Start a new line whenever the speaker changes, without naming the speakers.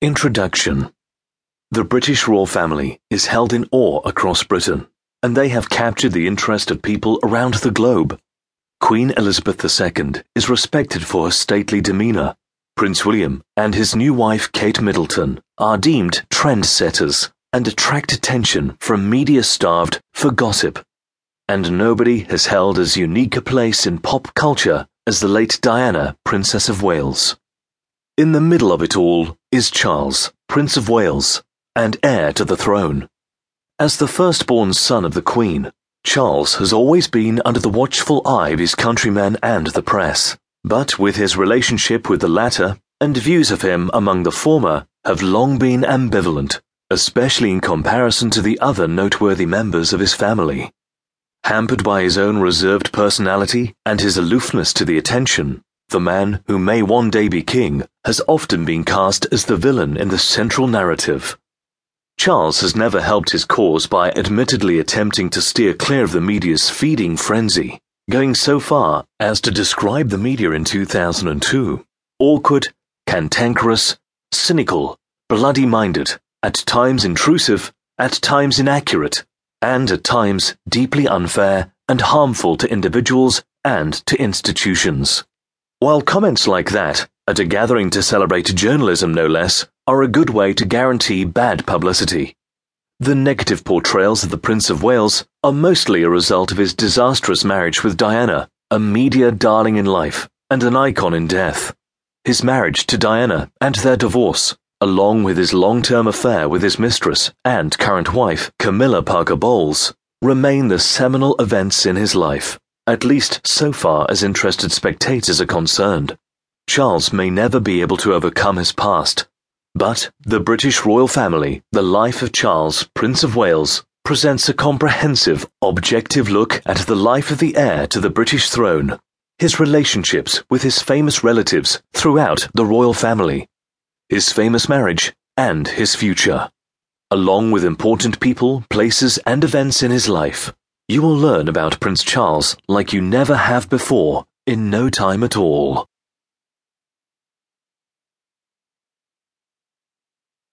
Introduction The British royal family is held in awe across Britain, and they have captured the interest of people around the globe. Queen Elizabeth II is respected for her stately demeanour. Prince William and his new wife Kate Middleton are deemed trendsetters and attract attention from media starved for gossip. And nobody has held as unique a place in pop culture as the late Diana, Princess of Wales. In the middle of it all is Charles, Prince of Wales, and heir to the throne. As the firstborn son of the Queen, Charles has always been under the watchful eye of his countrymen and the press, but with his relationship with the latter and views of him among the former have long been ambivalent, especially in comparison to the other noteworthy members of his family. Hampered by his own reserved personality and his aloofness to the attention, the man who may one day be king has often been cast as the villain in the central narrative. Charles has never helped his cause by admittedly attempting to steer clear of the media's feeding frenzy, going so far as to describe the media in 2002 awkward, cantankerous, cynical, bloody minded, at times intrusive, at times inaccurate, and at times deeply unfair and harmful to individuals and to institutions. While comments like that, at a gathering to celebrate journalism no less, are a good way to guarantee bad publicity. The negative portrayals of the Prince of Wales are mostly a result of his disastrous marriage with Diana, a media darling in life and an icon in death. His marriage to Diana and their divorce, along with his long term affair with his mistress and current wife, Camilla Parker Bowles, remain the seminal events in his life at least so far as interested spectators are concerned. Charles may never be able to overcome his past, but the British royal family, the life of Charles, Prince of Wales, presents a comprehensive, objective look at the life of the heir to the British throne, his relationships with his famous relatives throughout the royal family, his famous marriage, and his future, along with important people, places, and events in his life. You will learn about Prince Charles like you never have before in no time at all.